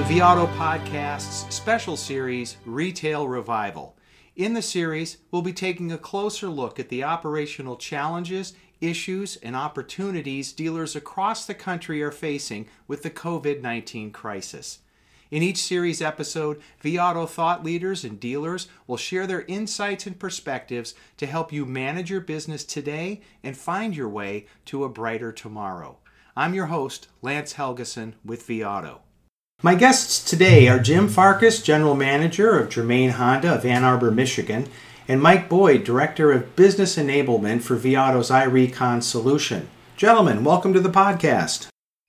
the vAuto Podcast's special series, Retail Revival. In the series, we'll be taking a closer look at the operational challenges, issues, and opportunities dealers across the country are facing with the COVID 19 crisis. In each series episode, vAuto thought leaders and dealers will share their insights and perspectives to help you manage your business today and find your way to a brighter tomorrow. I'm your host, Lance Helgeson with vAuto. My guests today are Jim Farkas, General Manager of Germain Honda of Ann Arbor, Michigan, and Mike Boyd, Director of Business Enablement for vAuto's iRecon solution. Gentlemen, welcome to the podcast.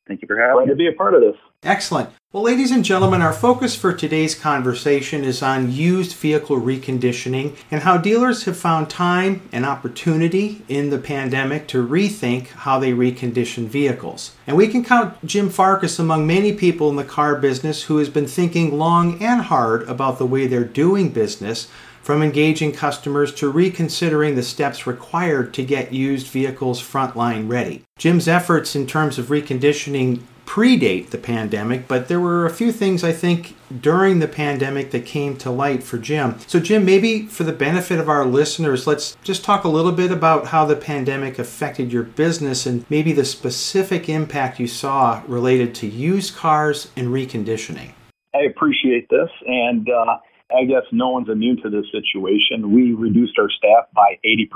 Thank you for having me. Glad to be a part of this. Excellent. Well, ladies and gentlemen, our focus for today's conversation is on used vehicle reconditioning and how dealers have found time and opportunity in the pandemic to rethink how they recondition vehicles. And we can count Jim Farkas among many people in the car business who has been thinking long and hard about the way they're doing business from engaging customers to reconsidering the steps required to get used vehicles frontline ready. Jim's efforts in terms of reconditioning predate the pandemic, but there were a few things I think during the pandemic that came to light for Jim. So, Jim, maybe for the benefit of our listeners, let's just talk a little bit about how the pandemic affected your business and maybe the specific impact you saw related to used cars and reconditioning. I appreciate this, and uh, I guess no one's immune to this situation. We reduced our staff by 80%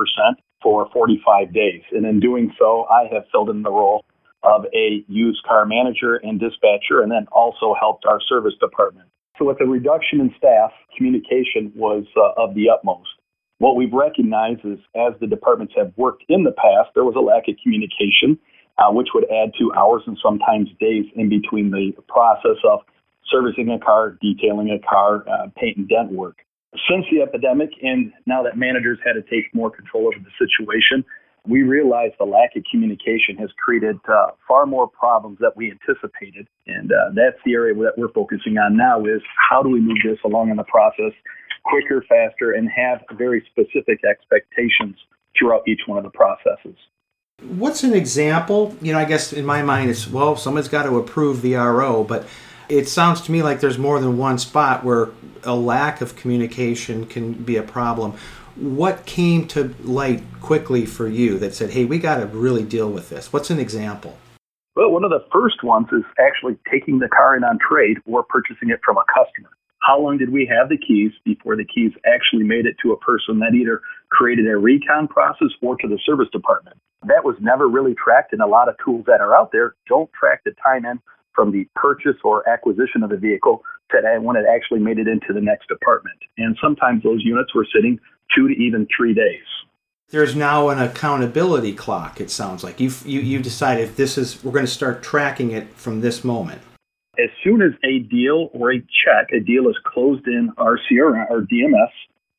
for 45 days, and in doing so, I have filled in the role of a used car manager and dispatcher, and then also helped our service department. So, with the reduction in staff, communication was uh, of the utmost. What we've recognized is as the departments have worked in the past, there was a lack of communication, uh, which would add to hours and sometimes days in between the process of servicing a car, detailing a car, uh, paint and dent work. Since the epidemic, and now that managers had to take more control over the situation, we realize the lack of communication has created uh, far more problems that we anticipated. And uh, that's the area that we're focusing on now is how do we move this along in the process quicker, faster, and have very specific expectations throughout each one of the processes. What's an example? You know, I guess in my mind it's, well, someone's got to approve the RO, but it sounds to me like there's more than one spot where a lack of communication can be a problem. What came to light quickly for you that said, hey, we got to really deal with this? What's an example? Well, one of the first ones is actually taking the car in on trade or purchasing it from a customer. How long did we have the keys before the keys actually made it to a person that either created a recon process or to the service department? That was never really tracked, and a lot of tools that are out there don't track the time in from the purchase or acquisition of the vehicle to when it actually made it into the next department. And sometimes those units were sitting two to even three days. There's now an accountability clock. It sounds like you've you, you decided this is we're going to start tracking it from this moment. As soon as a deal or a check, a deal is closed in our CRM or DMS,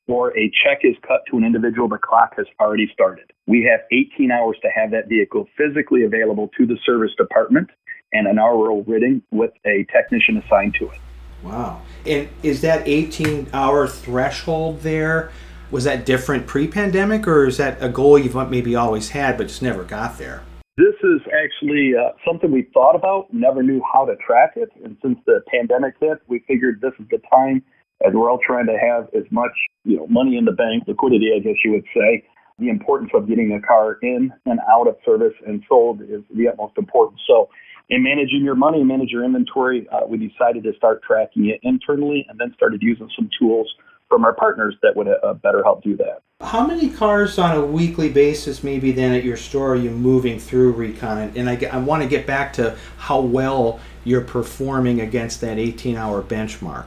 or a check is cut to an individual, the clock has already started. We have 18 hours to have that vehicle physically available to the service department and an hour ridden with a technician assigned to it. Wow. And is that 18 hour threshold there? Was that different pre pandemic, or is that a goal you've maybe always had but just never got there? This is actually uh, something we thought about, never knew how to track it. And since the pandemic hit, we figured this is the time, as we're all trying to have as much you know, money in the bank, liquidity, I guess you would say, the importance of getting a car in and out of service and sold is the utmost important. So in managing your money, manage your inventory, uh, we decided to start tracking it internally and then started using some tools from our partners that would uh, better help do that. How many cars on a weekly basis, maybe then at your store, are you moving through Recon? And I, I want to get back to how well you're performing against that 18 hour benchmark.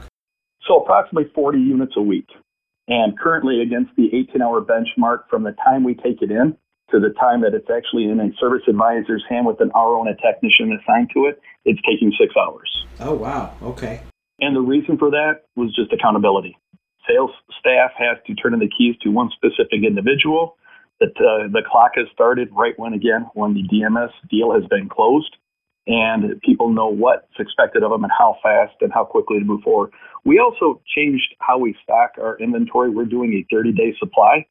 So, approximately 40 units a week. And currently, against the 18 hour benchmark from the time we take it in to the time that it's actually in a service advisor's hand with an RO and a technician assigned to it, it's taking six hours. Oh, wow. Okay. And the reason for that was just accountability. Sales staff has to turn in the keys to one specific individual. That uh, the clock has started right when again when the DMS deal has been closed, and people know what's expected of them and how fast and how quickly to move forward. We also changed how we stock our inventory. We're doing a 30-day supply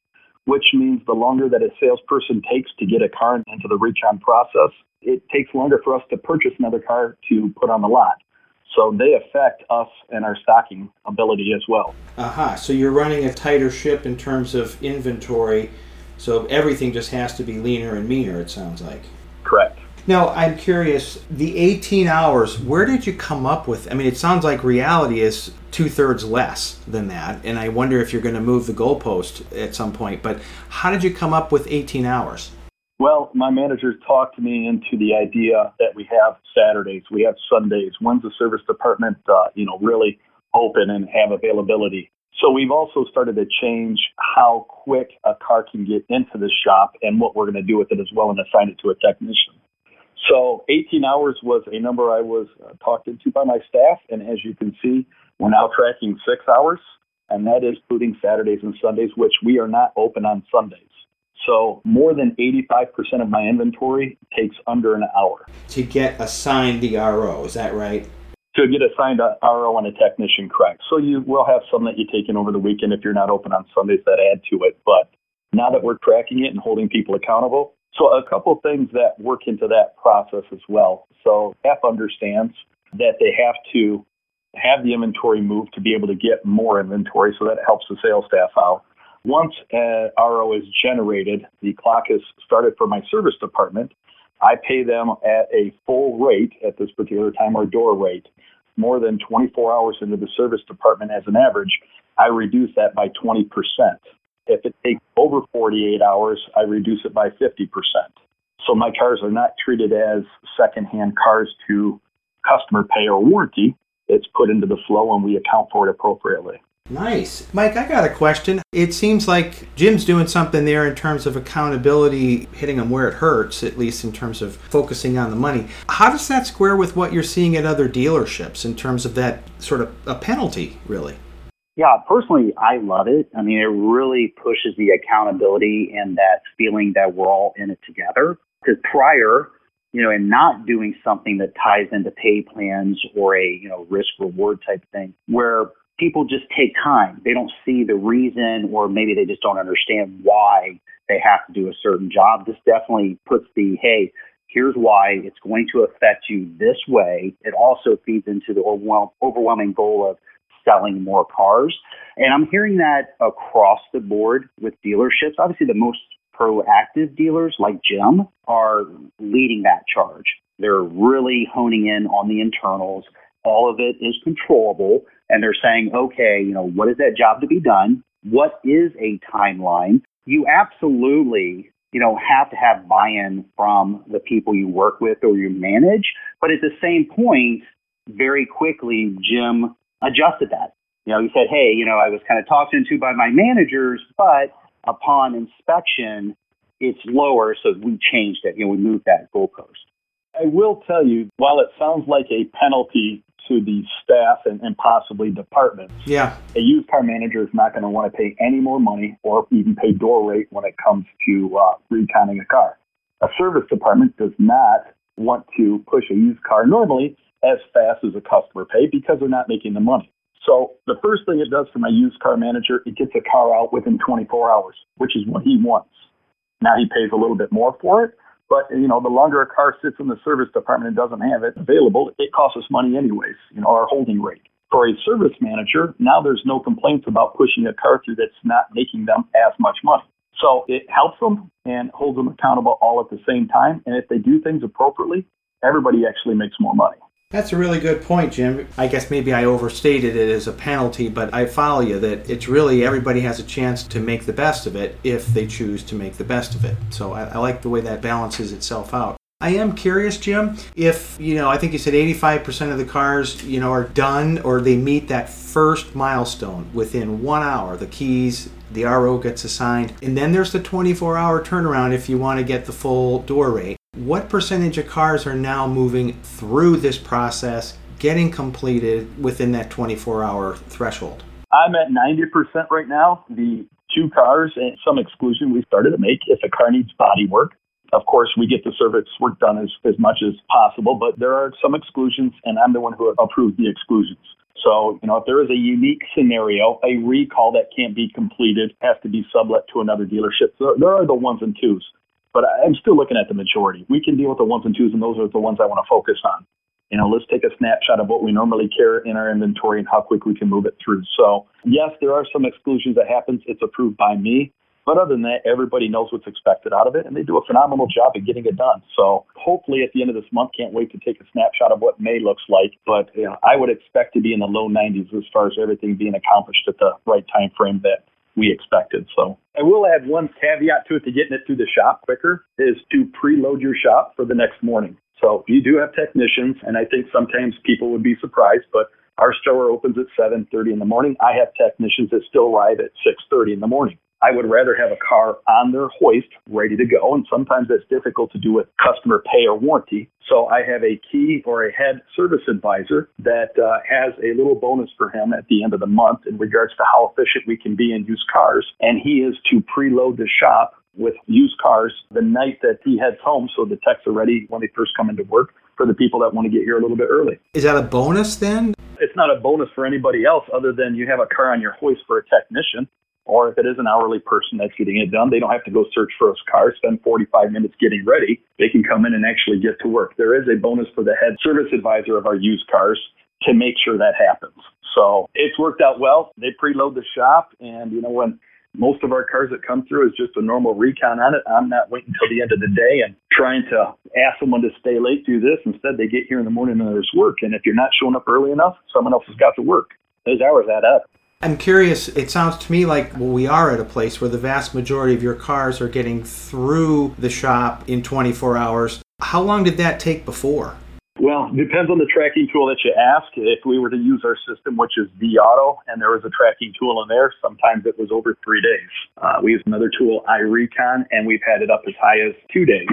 which means the longer that a salesperson takes to get a car into the recon process, it takes longer for us to purchase another car to put on the lot. So they affect us and our stocking ability as well. Aha. Uh-huh. So you're running a tighter ship in terms of inventory. So everything just has to be leaner and meaner, it sounds like. Correct. Now, I'm curious, the 18 hours, where did you come up with? I mean, it sounds like reality is two thirds less than that. And I wonder if you're going to move the goalpost at some point. But how did you come up with 18 hours? Well, my manager talked me into the idea that we have Saturdays, we have Sundays. When's the service department, uh, you know, really open and have availability? So we've also started to change how quick a car can get into the shop and what we're going to do with it as well and assign it to a technician. So 18 hours was a number I was uh, talked into by my staff, and as you can see, we're now tracking six hours, and that is including Saturdays and Sundays, which we are not open on Sundays. So more than 85% of my inventory takes under an hour. To get assigned the RO, is that right? To get assigned a RO and a technician, correct. So you will have some that you take in over the weekend if you're not open on Sundays that add to it. But now that we're tracking it and holding people accountable, so a couple of things that work into that process as well. So staff understands that they have to have the inventory moved to be able to get more inventory, so that helps the sales staff out. Once uh, an RO is generated, the clock is started for my service department. I pay them at a full rate at this particular time or door rate. More than 24 hours into the service department as an average, I reduce that by 20%. If it takes over 48 hours, I reduce it by 50%. So my cars are not treated as secondhand cars to customer pay or warranty. It's put into the flow and we account for it appropriately. Nice. Mike, I got a question. It seems like Jim's doing something there in terms of accountability, hitting them where it hurts, at least in terms of focusing on the money. How does that square with what you're seeing at other dealerships in terms of that sort of a penalty, really? Yeah, personally, I love it. I mean, it really pushes the accountability and that feeling that we're all in it together. Because prior, you know, and not doing something that ties into pay plans or a, you know, risk reward type thing where people just take time. They don't see the reason, or maybe they just don't understand why they have to do a certain job. This definitely puts the hey, here's why it's going to affect you this way. It also feeds into the overwhelming goal of selling more cars. And I'm hearing that across the board with dealerships. Obviously, the most proactive dealers like Jim are leading that charge. They're really honing in on the internals. All of it is controllable and they're saying, okay, you know, what is that job to be done? What is a timeline? You absolutely, you know, have to have buy-in from the people you work with or you manage. But at the same point, very quickly, Jim adjusted that. You know, he said, hey, you know, I was kind of talked into by my managers, but upon inspection, it's lower, so we changed it. You know, we moved that goalpost. I will tell you, while it sounds like a penalty to the staff and, and possibly departments. Yeah. A used car manager is not going to want to pay any more money or even pay door rate when it comes to uh, reconning a car. A service department does not want to push a used car normally as fast as a customer pay because they're not making the money. So the first thing it does for my used car manager, it gets a car out within 24 hours, which is what he wants. Now he pays a little bit more for it, but you know, the longer a car sits in the service department and doesn't have it available, it costs us money anyways. You know, our holding rate. For a service manager, now there's no complaints about pushing a car through that's not making them as much money. So it helps them and holds them accountable all at the same time. And if they do things appropriately, everybody actually makes more money. That's a really good point, Jim. I guess maybe I overstated it as a penalty, but I follow you that it's really everybody has a chance to make the best of it if they choose to make the best of it. So I, I like the way that balances itself out. I am curious, Jim, if, you know, I think you said 85% of the cars, you know, are done or they meet that first milestone within one hour. The keys, the RO gets assigned, and then there's the 24 hour turnaround if you want to get the full door rate. What percentage of cars are now moving through this process, getting completed within that 24 hour threshold? I'm at 90% right now. The two cars and some exclusion we started to make if a car needs body work. Of course, we get the service work done as, as much as possible, but there are some exclusions, and I'm the one who approved the exclusions. So, you know, if there is a unique scenario, a recall that can't be completed has to be sublet to another dealership. So there are the ones and twos but I'm still looking at the majority. We can deal with the ones and twos, and those are the ones I want to focus on. you know, let's take a snapshot of what we normally carry in our inventory and how quick we can move it through. So, yes, there are some exclusions that happens. It's approved by me. But other than that, everybody knows what's expected out of it, and they do a phenomenal job at getting it done. So hopefully at the end of this month, can't wait to take a snapshot of what May looks like. But you know, I would expect to be in the low 90s as far as everything being accomplished at the right time frame that we expected. So I will add one caveat to it to getting it through the shop quicker is to preload your shop for the next morning. So you do have technicians, and I think sometimes people would be surprised, but our store opens at 7:30 in the morning. I have technicians that still arrive at 6:30 in the morning. I would rather have a car on their hoist ready to go, and sometimes that's difficult to do with customer pay or warranty. So I have a key or a head service advisor that uh, has a little bonus for him at the end of the month in regards to how efficient we can be in used cars, and he is to preload the shop with used cars the night that he heads home so the techs are ready when they first come into work for the people that want to get here a little bit early. Is that a bonus then? It's not a bonus for anybody else other than you have a car on your hoist for a technician. Or if it is an hourly person that's getting it done, they don't have to go search for a car, spend 45 minutes getting ready. They can come in and actually get to work. There is a bonus for the head service advisor of our used cars to make sure that happens. So it's worked out well. They preload the shop, and you know when most of our cars that come through is just a normal recon on it. I'm not waiting until the end of the day and trying to ask someone to stay late do this. Instead, they get here in the morning and there's work. And if you're not showing up early enough, someone else has got to work. Those hours add up. I'm curious, it sounds to me like well, we are at a place where the vast majority of your cars are getting through the shop in 24 hours. How long did that take before? Well, depends on the tracking tool that you ask. If we were to use our system, which is vAuto, and there was a tracking tool in there, sometimes it was over three days. Uh, we use another tool, iRecon, and we've had it up as high as two days.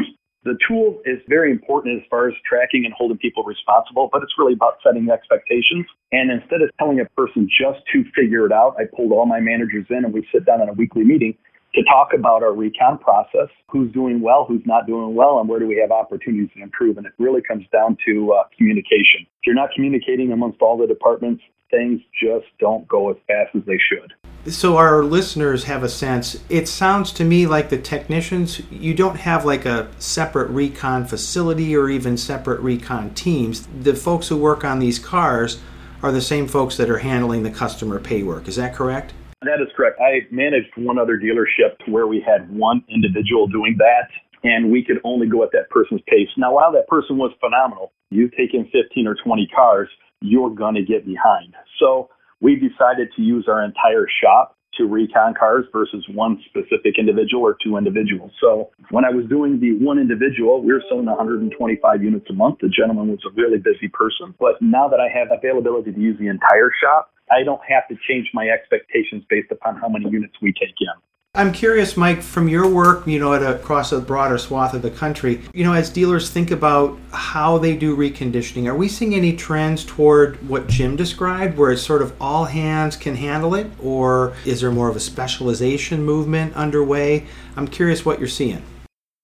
The tool is very important as far as tracking and holding people responsible, but it's really about setting expectations. And instead of telling a person just to figure it out, I pulled all my managers in and we sit down in a weekly meeting to talk about our recon process, who's doing well, who's not doing well, and where do we have opportunities to improve. And it really comes down to uh, communication. If you're not communicating amongst all the departments, things just don't go as fast as they should. So our listeners have a sense. It sounds to me like the technicians, you don't have like a separate recon facility or even separate recon teams. The folks who work on these cars are the same folks that are handling the customer pay work. Is that correct? That is correct. I managed one other dealership where we had one individual doing that, and we could only go at that person's pace. Now, while that person was phenomenal, you take in 15 or 20 cars, you're going to get behind. So we decided to use our entire shop to recon cars versus one specific individual or two individuals. So when I was doing the one individual, we were selling 125 units a month. The gentleman was a really busy person. But now that I have availability to use the entire shop, I don't have to change my expectations based upon how many units we take in. I'm curious, Mike, from your work, you know, at across a broader swath of the country, you know, as dealers think about how they do reconditioning, are we seeing any trends toward what Jim described, where it's sort of all hands can handle it, or is there more of a specialization movement underway? I'm curious what you're seeing.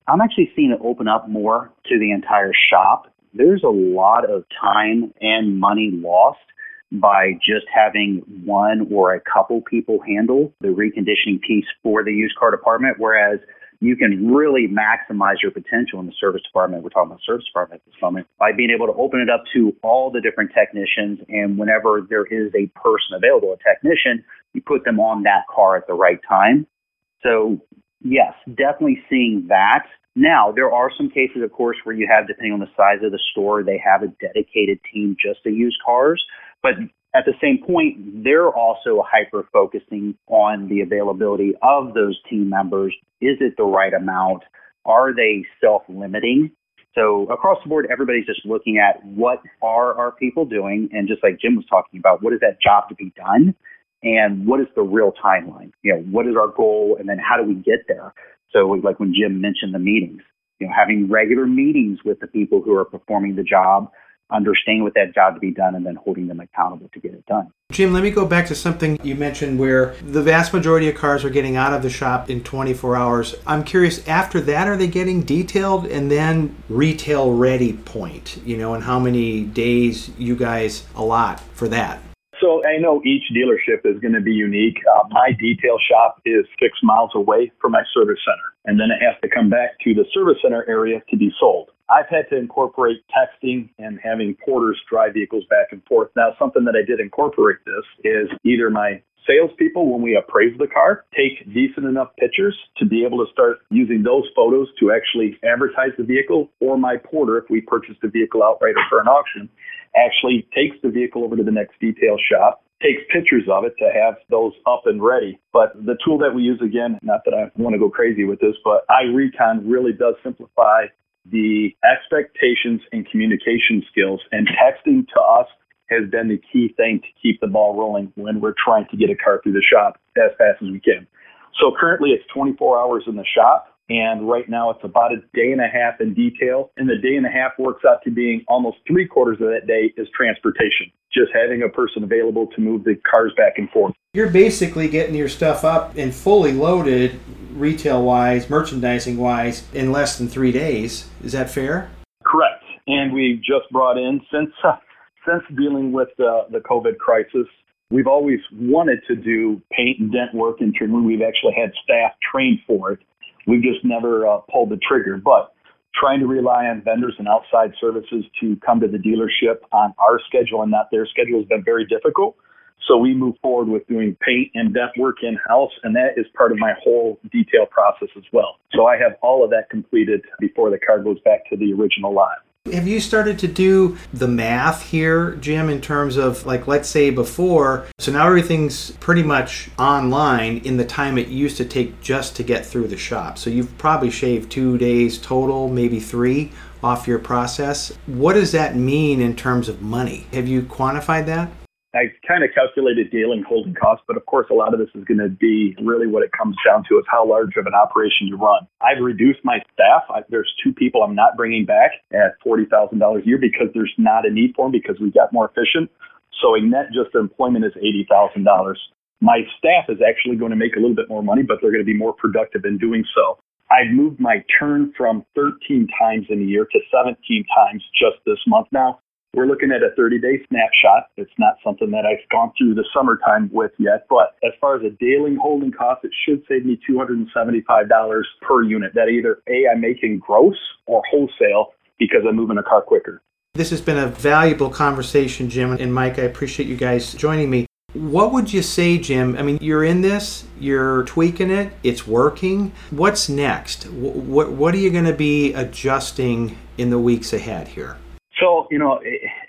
I'm actually seeing it open up more to the entire shop. There's a lot of time and money lost by just having one or a couple people handle the reconditioning piece for the used car department, whereas you can really maximize your potential in the service department. We're talking about service department at this moment by being able to open it up to all the different technicians. And whenever there is a person available, a technician, you put them on that car at the right time. So yes, definitely seeing that. Now, there are some cases, of course, where you have, depending on the size of the store, they have a dedicated team just to use cars. But at the same point, they're also hyper focusing on the availability of those team members. Is it the right amount? Are they self limiting? So across the board, everybody's just looking at what are our people doing, and just like Jim was talking about, what is that job to be done, and what is the real timeline? You know, what is our goal, and then how do we get there? So like when Jim mentioned the meetings, you know, having regular meetings with the people who are performing the job, understanding what that job to be done and then holding them accountable to get it done. Jim, let me go back to something you mentioned where the vast majority of cars are getting out of the shop in 24 hours. I'm curious, after that, are they getting detailed and then retail ready point, you know, and how many days you guys allot for that? So I know each dealership is going to be unique. Uh, my detail shop is six miles away from my service center, and then it has to come back to the service center area to be sold. I've had to incorporate texting and having porters drive vehicles back and forth. Now, something that I did incorporate this is either my salespeople, when we appraise the car, take decent enough pictures to be able to start using those photos to actually advertise the vehicle, or my porter, if we purchase the vehicle outright or for an auction, actually takes the vehicle over to the next detail shop, takes pictures of it to have those up and ready. But the tool that we use again, not that I want to go crazy with this, but iRecon really does simplify the expectations and communication skills and texting to us has been the key thing to keep the ball rolling when we're trying to get a car through the shop as fast as we can. So currently it's 24 hours in the shop. And right now it's about a day and a half in detail. And the day and a half works out to being almost three quarters of that day is transportation, just having a person available to move the cars back and forth. You're basically getting your stuff up and fully loaded retail wise, merchandising wise, in less than three days. Is that fair? Correct. And we've just brought in, since, uh, since dealing with uh, the COVID crisis, we've always wanted to do paint and dent work internally. We've actually had staff trained for it. We've just never uh, pulled the trigger. But trying to rely on vendors and outside services to come to the dealership on our schedule and not their schedule has been very difficult. So we move forward with doing paint and dent work in house, and that is part of my whole detail process as well. So I have all of that completed before the car goes back to the original lot. Have you started to do the math here, Jim, in terms of like, let's say before, so now everything's pretty much online in the time it used to take just to get through the shop. So you've probably shaved two days total, maybe three off your process. What does that mean in terms of money? Have you quantified that? I kind of calculated daily holding costs, but of course, a lot of this is going to be really what it comes down to is how large of an operation you run. I've reduced my staff. I, there's two people I'm not bringing back at $40,000 a year because there's not a need for them because we got more efficient. So a net just employment is $80,000. My staff is actually going to make a little bit more money, but they're going to be more productive in doing so. I've moved my turn from 13 times in a year to 17 times just this month now. We're looking at a 30 day snapshot. It's not something that I've gone through the summertime with yet, but as far as a daily holding cost, it should save me $275 per unit that either A, I'm making gross or wholesale because I'm moving a car quicker. This has been a valuable conversation, Jim and Mike. I appreciate you guys joining me. What would you say, Jim? I mean, you're in this, you're tweaking it, it's working. What's next? What, what are you going to be adjusting in the weeks ahead here? You know,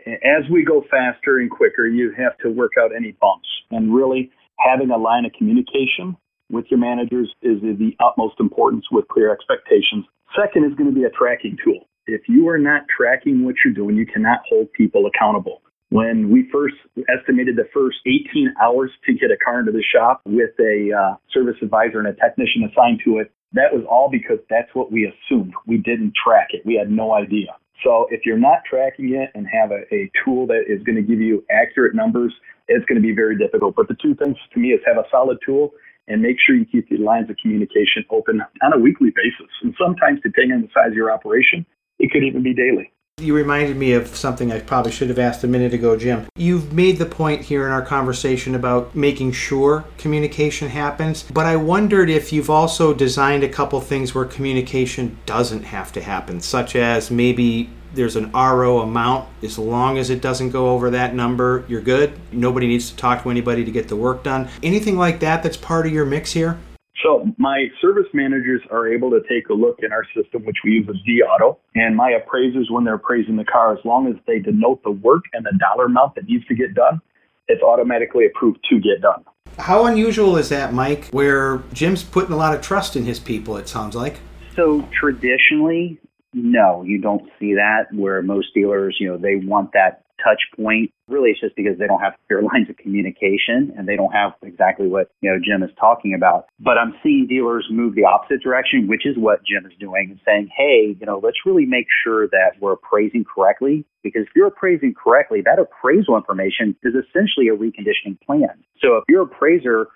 as we go faster and quicker, you have to work out any bumps. And really, having a line of communication with your managers is of the utmost importance with clear expectations. Second is going to be a tracking tool. If you are not tracking what you're doing, you cannot hold people accountable. When we first estimated the first 18 hours to get a car into the shop with a uh, service advisor and a technician assigned to it, that was all because that's what we assumed. We didn't track it. We had no idea. So if you're not tracking it and have a, a tool that is going to give you accurate numbers, it's going to be very difficult. But the two things to me is have a solid tool and make sure you keep the lines of communication open on a weekly basis. And sometimes, depending on the size of your operation, it could even be daily. You reminded me of something I probably should have asked a minute ago, Jim. You've made the point here in our conversation about making sure communication happens, but I wondered if you've also designed a couple things where communication doesn't have to happen, such as maybe there's an RO amount. As long as it doesn't go over that number, you're good. Nobody needs to talk to anybody to get the work done. Anything like that that's part of your mix here? So my service managers are able to take a look in our system, which we use as vAuto, and my appraisers, when they're appraising the car, as long as they denote the work and the dollar amount that needs to get done, it's automatically approved to get done. How unusual is that, Mike, where Jim's putting a lot of trust in his people, it sounds like? So traditionally, no, you don't see that where most dealers, you know, they want that touch point. Really, it's just because they don't have clear lines of communication and they don't have exactly what, you know, Jim is talking about. But I'm seeing dealers move the opposite direction, which is what Jim is doing and saying, hey, you know, let's really make sure that we're appraising correctly because if you're appraising correctly, that appraisal information is essentially a reconditioning plan. So if your appraiser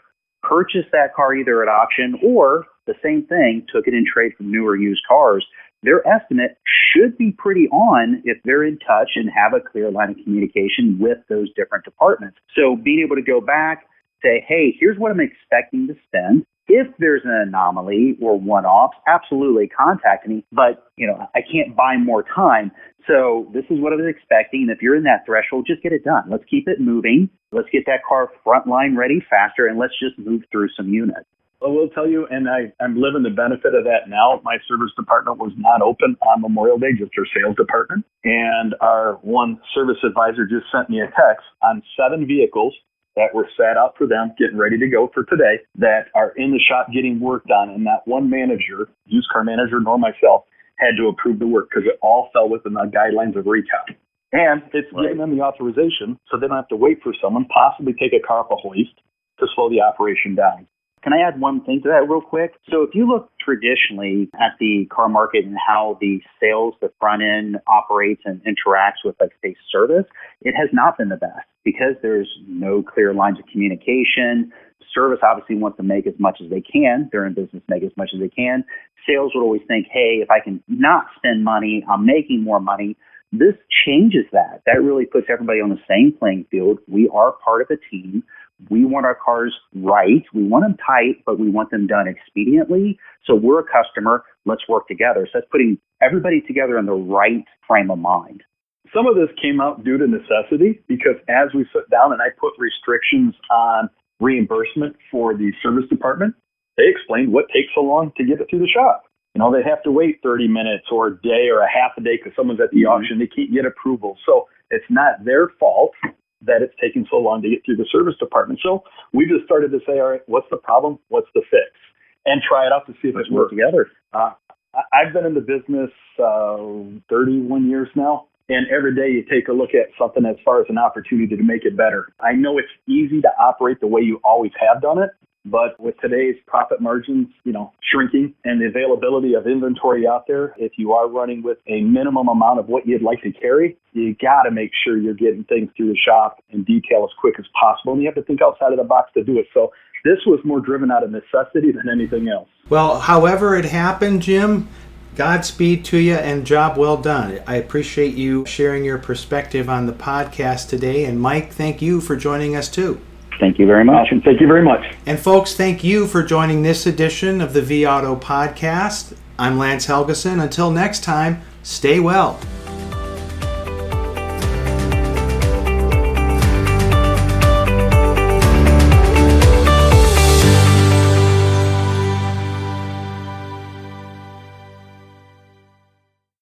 purchased that car either at auction or the same thing, took it in trade from new or used cars, their estimate should be pretty on if they're in touch and have a clear line of communication with those different departments. So being able to go back, say, hey, here's what I'm expecting to spend. If there's an anomaly or one-offs, absolutely contact me. But you know, I can't buy more time. So this is what I was expecting. And if you're in that threshold, just get it done. Let's keep it moving. Let's get that car front line ready faster, and let's just move through some units. I will tell you, and I, I'm living the benefit of that now. My service department was not open on Memorial Day, just our sales department. And our one service advisor just sent me a text on seven vehicles that were sat out for them, getting ready to go for today, that are in the shop getting work done. And that one manager, used car manager, nor myself, had to approve the work because it all fell within the guidelines of recon. And it's right. giving them the authorization so they don't have to wait for someone, possibly take a car off a hoist to slow the operation down. Can I add one thing to that real quick? So if you look traditionally at the car market and how the sales, the front end operates and interacts with like say service, it has not been the best because there's no clear lines of communication. Service obviously wants to make as much as they can. They're in business, make as much as they can. Sales would always think, hey, if I can not spend money, I'm making more money. This changes that. That really puts everybody on the same playing field. We are part of a team. We want our cars right. We want them tight, but we want them done expediently. So we're a customer. Let's work together. So that's putting everybody together in the right frame of mind. Some of this came out due to necessity because as we sit down and I put restrictions on reimbursement for the service department, they explained what takes so long to get it through the shop. You know, they have to wait 30 minutes or a day or a half a day because someone's at the mm-hmm. auction. They can't get approval. So it's not their fault that it's taking so long to get through the service department. So we just started to say, all right, what's the problem? What's the fix? And try it out to see if Let's it works. together. Uh, I've been in the business uh, 31 years now. And every day you take a look at something as far as an opportunity to make it better. I know it's easy to operate the way you always have done it, but with today's profit margins, you know, shrinking and the availability of inventory out there, if you are running with a minimum amount of what you'd like to carry, you got to make sure you're getting things through the shop in detail as quick as possible. And you have to think outside of the box to do it. So this was more driven out of necessity than anything else. Well, however it happened, Jim, Godspeed to you and job well done. I appreciate you sharing your perspective on the podcast today. And Mike, thank you for joining us too. Thank you very much. And thank you very much. And folks, thank you for joining this edition of the vAuto Podcast. I'm Lance Helgeson. Until next time, stay well.